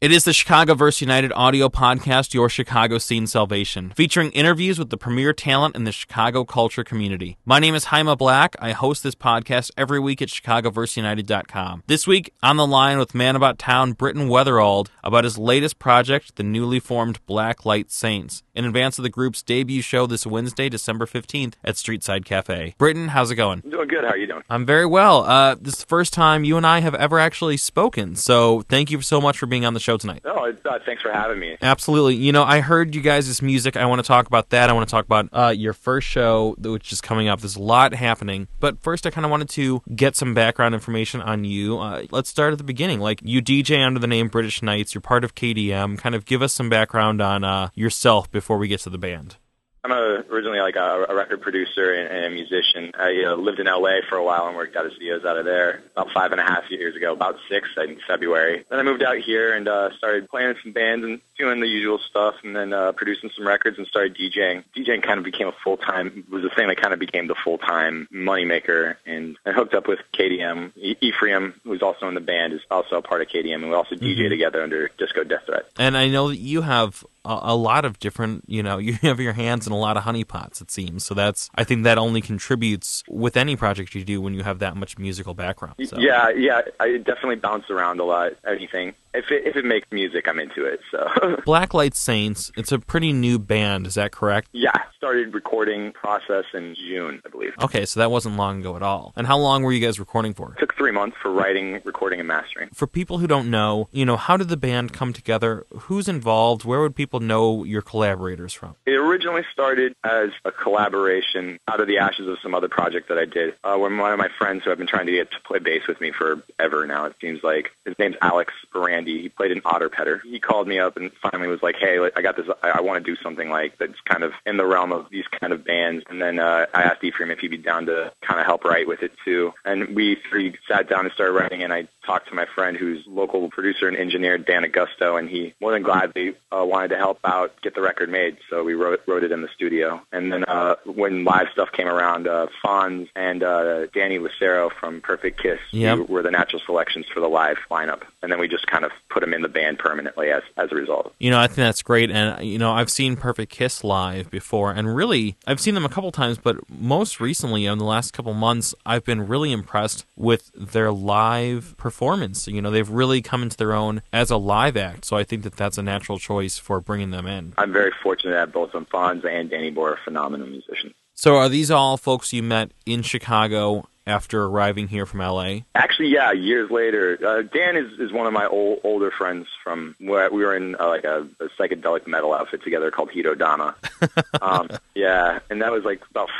It is the Chicago Verse United audio podcast, Your Chicago Scene Salvation, featuring interviews with the premier talent in the Chicago culture community. My name is Haima Black. I host this podcast every week at chicagoverseunited.com. This week, on the line with man about town, Britton Wetherald, about his latest project, the newly formed Black Light Saints, in advance of the group's debut show this Wednesday, December 15th at Streetside Cafe. Britton, how's it going? I'm doing good. How are you doing? I'm very well. Uh, this is the first time you and I have ever actually spoken, so thank you so much for being on the show tonight. Oh, uh, thanks for having me. Absolutely. You know, I heard you guys' music. I want to talk about that. I want to talk about uh, your first show, which is coming up. There's a lot happening. But first, I kind of wanted to get some background information on you. Uh, let's start at the beginning. Like, you DJ under the name British Knights. You're part of KDM. Kind of give us some background on uh, yourself before we get to the band. I'm a, originally like a, a record producer and, and a musician. I uh, lived in LA for a while and worked out of studios out of there about five and a half years ago, about six in February. Then I moved out here and uh, started playing in some bands and doing the usual stuff, and then uh, producing some records and started DJing. DJing kind of became a full time was the thing that kind of became the full time moneymaker. And I hooked up with KDM. E- Ephraim, who's also in the band, is also a part of KDM, and we also DJ together under Disco Death Threat. And I know that you have a, a lot of different, you know, you have your hands in a lot of honeypots, it seems. So that's, I think that only contributes with any project you do when you have that much musical background. So. Yeah, yeah, I definitely bounce around a lot. Anything if it if it makes music, I'm into it. So Black Light Saints, it's a pretty new band. Is that correct? yeah, started recording process in June, I believe. Okay, so that wasn't long ago at all. And how long were you guys recording for? Three months for writing, recording, and mastering. For people who don't know, you know, how did the band come together? Who's involved? Where would people know your collaborators from? It originally started as a collaboration out of the ashes of some other project that I did. Uh, when one of my friends who I've been trying to get to play bass with me forever now, it seems like his name's Alex Barandi. He played in Otter Petter. He called me up and finally was like, "Hey, I got this. I, I want to do something like that's kind of in the realm of these kind of bands." And then uh, I asked Ephraim if he'd be down to kind of help write with it too. And we three sat down and started writing. And I talked to my friend who's local producer and engineer Dan Augusto, and he more than gladly uh, wanted to help out get the record made. So we wrote wrote it in the studio. And then uh, when live stuff came around, uh, Fonz and uh, Danny Lucero from Perfect Kiss Yep. were the natural selections for the live lineup. And then we just kind of put them in the band permanently as as a result. You know, I think that's great. And, you know, I've seen Perfect Kiss live before, and really, I've seen them a couple times, but most recently, in the last couple months, I've been really impressed with their live performance. You know, they've really come into their own as a live act. So I think that that's a natural choice for bringing them in. I'm very fortunate to have both Fonz and Danny Boy, are phenomenal musicians. So are these all folks you met in Chicago after arriving here from LA? Actually, yeah, years later. Uh, Dan is, is one of my old, older friends from where we were in uh, like a, a psychedelic metal outfit together called Hedodama. um, yeah, and that was like about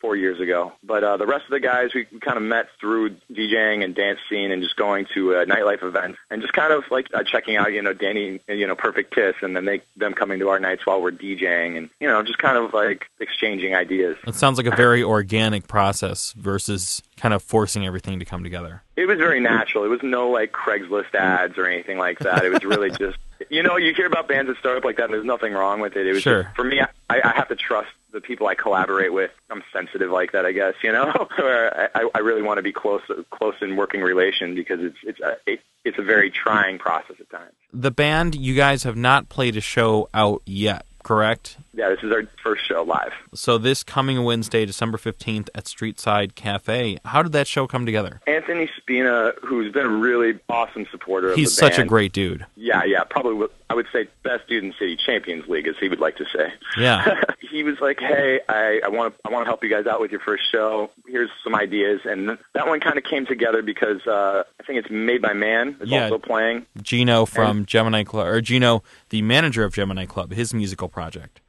four years ago. But uh, the rest of the guys we kind of met through DJing and dance scene and just going to uh, nightlife events and just kind of like uh, checking out, you know, Danny, you know, Perfect Kiss, and then they them coming to our nights while we're DJing and you know just kind of like exchanging ideas. It sounds like a very organic process versus kind of forcing everything to come together. It was very natural. It was no like Craigslist ads or anything like that. It was really just, you know, you hear about bands that start up like that, and there's nothing wrong with it. It was Sure. just, for me. I, I have to trust the people I collaborate with. I'm sensitive like that, I guess. You know, where uh, I, I really want to be close, close in working relation because it's it's a it, it's a very trying process at times. The band, you guys have not played a show out yet, correct? Yeah, this is our first show live. So this coming Wednesday, December 15th at Streetside Cafe, how did that show come together? Anthony Spina, who's been a really awesome supporter of He's such a great dude. Yeah, yeah, probably. I would say best dude in City Champions League, as he would like to say. Yeah. he was like, "Hey, I, I want to I want to help you guys out with your first show. Here's some ideas." And that one kind of came together because uh, I think it's Made by Man is Yeah. also playing. Gino from Gemini Club, or Gino, the manager of Gemini Club, his musical project.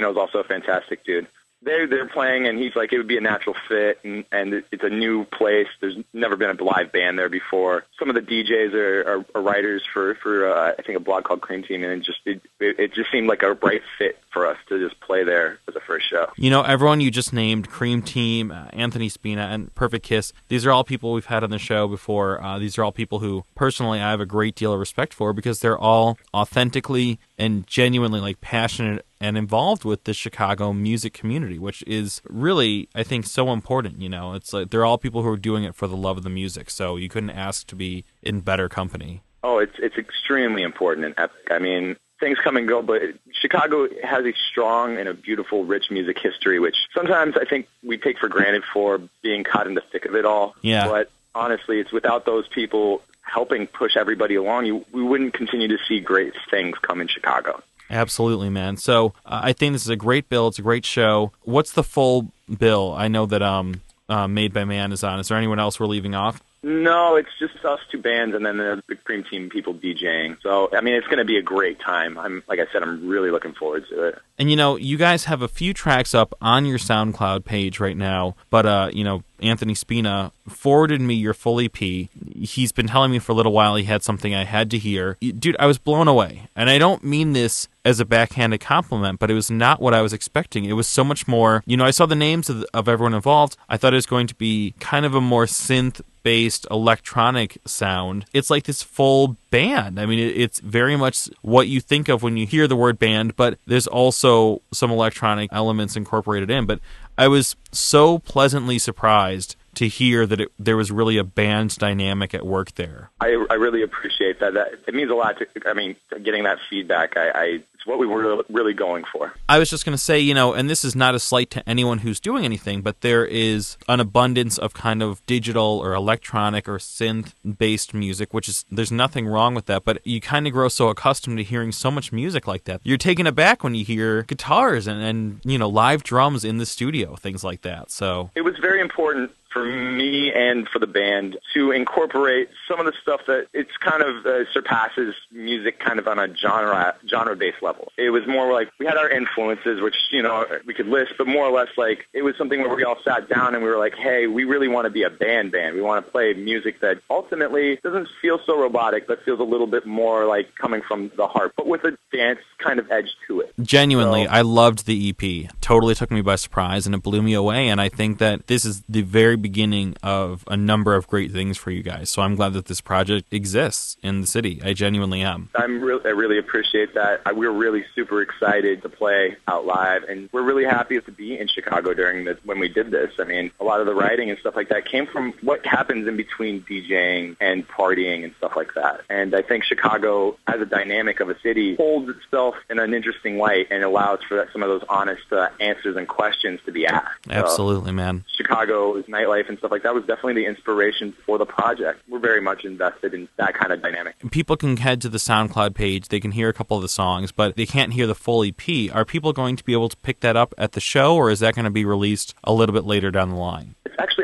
Gino's also a fantastic dude. They they're playing, and he's like, it would be a natural fit, and, and it's a new place. There's never been a live band there before. Some of the DJs are, are, are writers for for uh, I think a blog called Cream Team, and it just it it just seemed like a right fit for us to just play there as a first show. You know, everyone you just named, Cream Team, uh, Anthony Spina, and Perfect Kiss, these are all people we've had on the show before. Uh, these are all people who, personally, I have a great deal of respect for because they're all authentically and genuinely like passionate and involved with the Chicago music community, which is really, I think, so important. You know, it's like they're all people who are doing it for the love of the music. So you couldn't ask to be in better company. Oh, it's it's extremely important and epic. I mean, things come and go, but Chicago has a strong and a beautiful, rich music history, which sometimes I think we take for granted for being caught in the thick of it all. Yeah. But honestly, it's without those people helping push everybody along, you, we wouldn't continue to see great things come in Chicago. Absolutely, man. So uh, I think this is a great bill. It's a great show. What's the full bill? I know that um, uh, Made by Man is on. Is there anyone else we're leaving off? No, it's just us two bands and then the, the Cream Team people DJing. So I mean, it's going to be a great time. I'm like I said, I'm really looking forward to it. And you know, you guys have a few tracks up on your SoundCloud page right now, but uh, you know, Anthony Spina forwarded me your full EP. He's been telling me for a little while he had something I had to hear. Dude, I was blown away. And I don't mean this as a backhanded compliment, but it was not what I was expecting. It was so much more, you know, I saw the names of, of everyone involved. I thought it was going to be kind of a more synth based electronic sound. It's like this full band. I mean, it's very much what you think of when you hear the word band, but there's also some electronic elements incorporated in. But I was so pleasantly surprised to hear that it, there was really a band dynamic at work there. I, I really appreciate that. That it means a lot. To, I mean, getting that feedback, I, I it's what we were really going for. I was just going to say, you know, and this is not a slight to anyone who's doing anything, but there is an abundance of kind of digital or electronic or synth based music, which is there's nothing wrong with that, but you kind of grow so accustomed to hearing so much music like that. You're taken aback when you hear guitars and, and you know, live drums in the studio, things like that. So it was very important for me and for the band to incorporate some of the stuff that it's kind of uh, surpasses music kind of on a genre genre based level. It was more like we had our influences, which you know we could list, but more or less like it was something where we all sat down and we were like, hey, we really want to be a band band. We want to play music that ultimately doesn't feel so robotic, but feels a little bit more like coming from the heart, but with a dance kind of edge to it. Genuinely, So- I loved the EP. Totally took me by surprise and it blew me away. And I think that this is the very beginning of a number of great things for you guys. So I'm glad that this project exists in the city. I genuinely am. I'm really, I really appreciate that. I, we're really super excited to play out live, and we're really happy to be in Chicago during this when we did this. I mean, a lot of the writing and stuff like that came from what happens in between DJing and partying and stuff like that. And I think Chicago, as a dynamic of a city, holds itself in an interesting light and allows for that, some of those honest uh, answers and questions to be asked. So, Absolutely, man. Chicago's nightlife and stuff like that was definitely the inspiration for the project. We're very much invested in that kind of dynamic. People can head to the SoundCloud page. They can hear a couple of the songs, but they can't hear the full EP. Are people going to be able to pick that up at the show, or is that going to be released a little bit later down the line?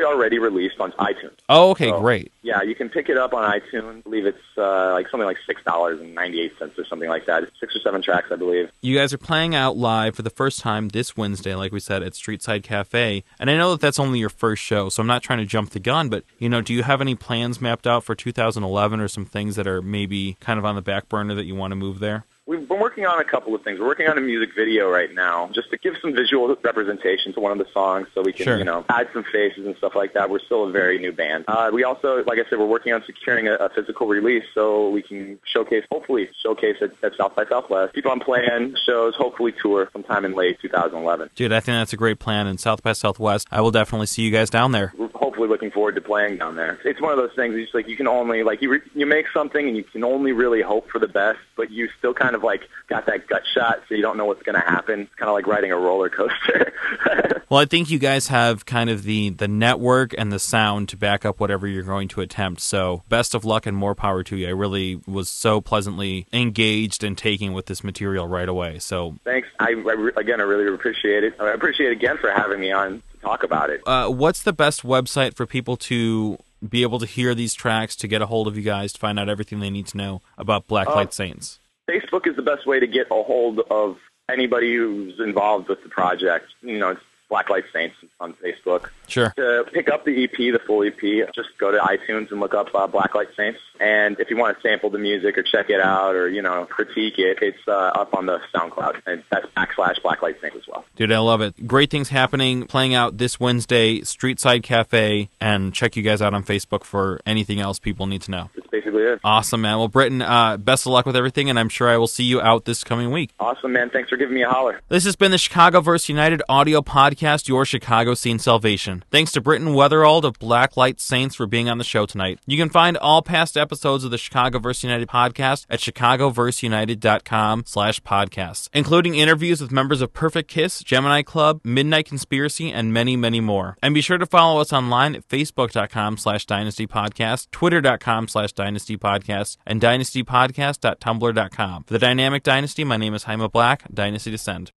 Already released on iTunes. Oh, okay, So, great. Yeah, you can pick it up on iTunes. I believe it's uh, like something like six dollars and ninety eight cents or something like that. It's six or seven tracks, I believe. You guys are playing out live for the first time this Wednesday, like we said, at Streetside Cafe. And I know that that's only your first show, so I'm not trying to jump the gun, but, you know, do you have any plans mapped out for 2011 or some things that are maybe kind of on the back burner that you want to move there? We've been working on a couple of things. We're working on a music video right now, just to give some visual representation to one of the songs, so we can, Sure. you know, add some faces and stuff like that. We're still a very new band. Uh, we also, like I said, we're working on securing a, a physical release, so we can showcase, hopefully, showcase it at South by Southwest. Keep on playing shows, hopefully tour sometime in late 2011. Dude, I think that's a great plan. And South by Southwest, I will definitely see you guys down there. we're hopefully looking forward to playing down there. It's one of those things. It's just like you can only like you re- you make something and you can only really hope for the best, but you still kind of like got that gut shot, so you don't know what's going to happen. It's kind of like riding a roller coaster. Well, I think you guys have kind of the the network and the sound to back up whatever you're going to attempt. So, best of luck and more power to you. I really was so pleasantly engaged and taken with this material right away. So, Thanks. I, I again, I really appreciate it. I appreciate it again for having me on to talk about it. uh, what's the best website for people to be able to hear these tracks, to get a hold of you guys, to find out everything they need to know about Black Light Saints? Facebook is the best way to get a hold of anybody who's involved with the project. You know, it's Black Light Saints on Facebook. Sure. to pick up the EP, the full EP, just go to iTunes and look up uh, Black Light Saints. And if you want to sample the music or check it out or you know critique it, it's uh, up on the SoundCloud, and that's backslash Black Light Saints as well. Dude, I love it. Great things happening, playing out this Wednesday, Streetside Cafe, and check you guys out on Facebook for anything else people need to know. That's basically it. Awesome, man. Well, Britton, uh, best of luck with everything, and I'm sure I will see you out this coming week. Awesome, man. Thanks for giving me a holler. This has been the Chicago Verse United audio podcast. podcast, Your Chicago Scene Salvation. Thanks to Britton Wetherald of Black Light Saints for being on the show tonight. You can find all past episodes of the Chicago Verse United podcast at chicagoverseunited.com slash podcasts, including interviews with members of Perfect Kiss, Gemini Club, Midnight Conspiracy, and many, many more. And be sure to follow us online at facebook.com slash dynasty podcast, twitter.com slash dynasty podcast, and dynastypodcast.tumblr.com. For the Dynamic Dynasty, my name is Haima Black, Dynasty Descend.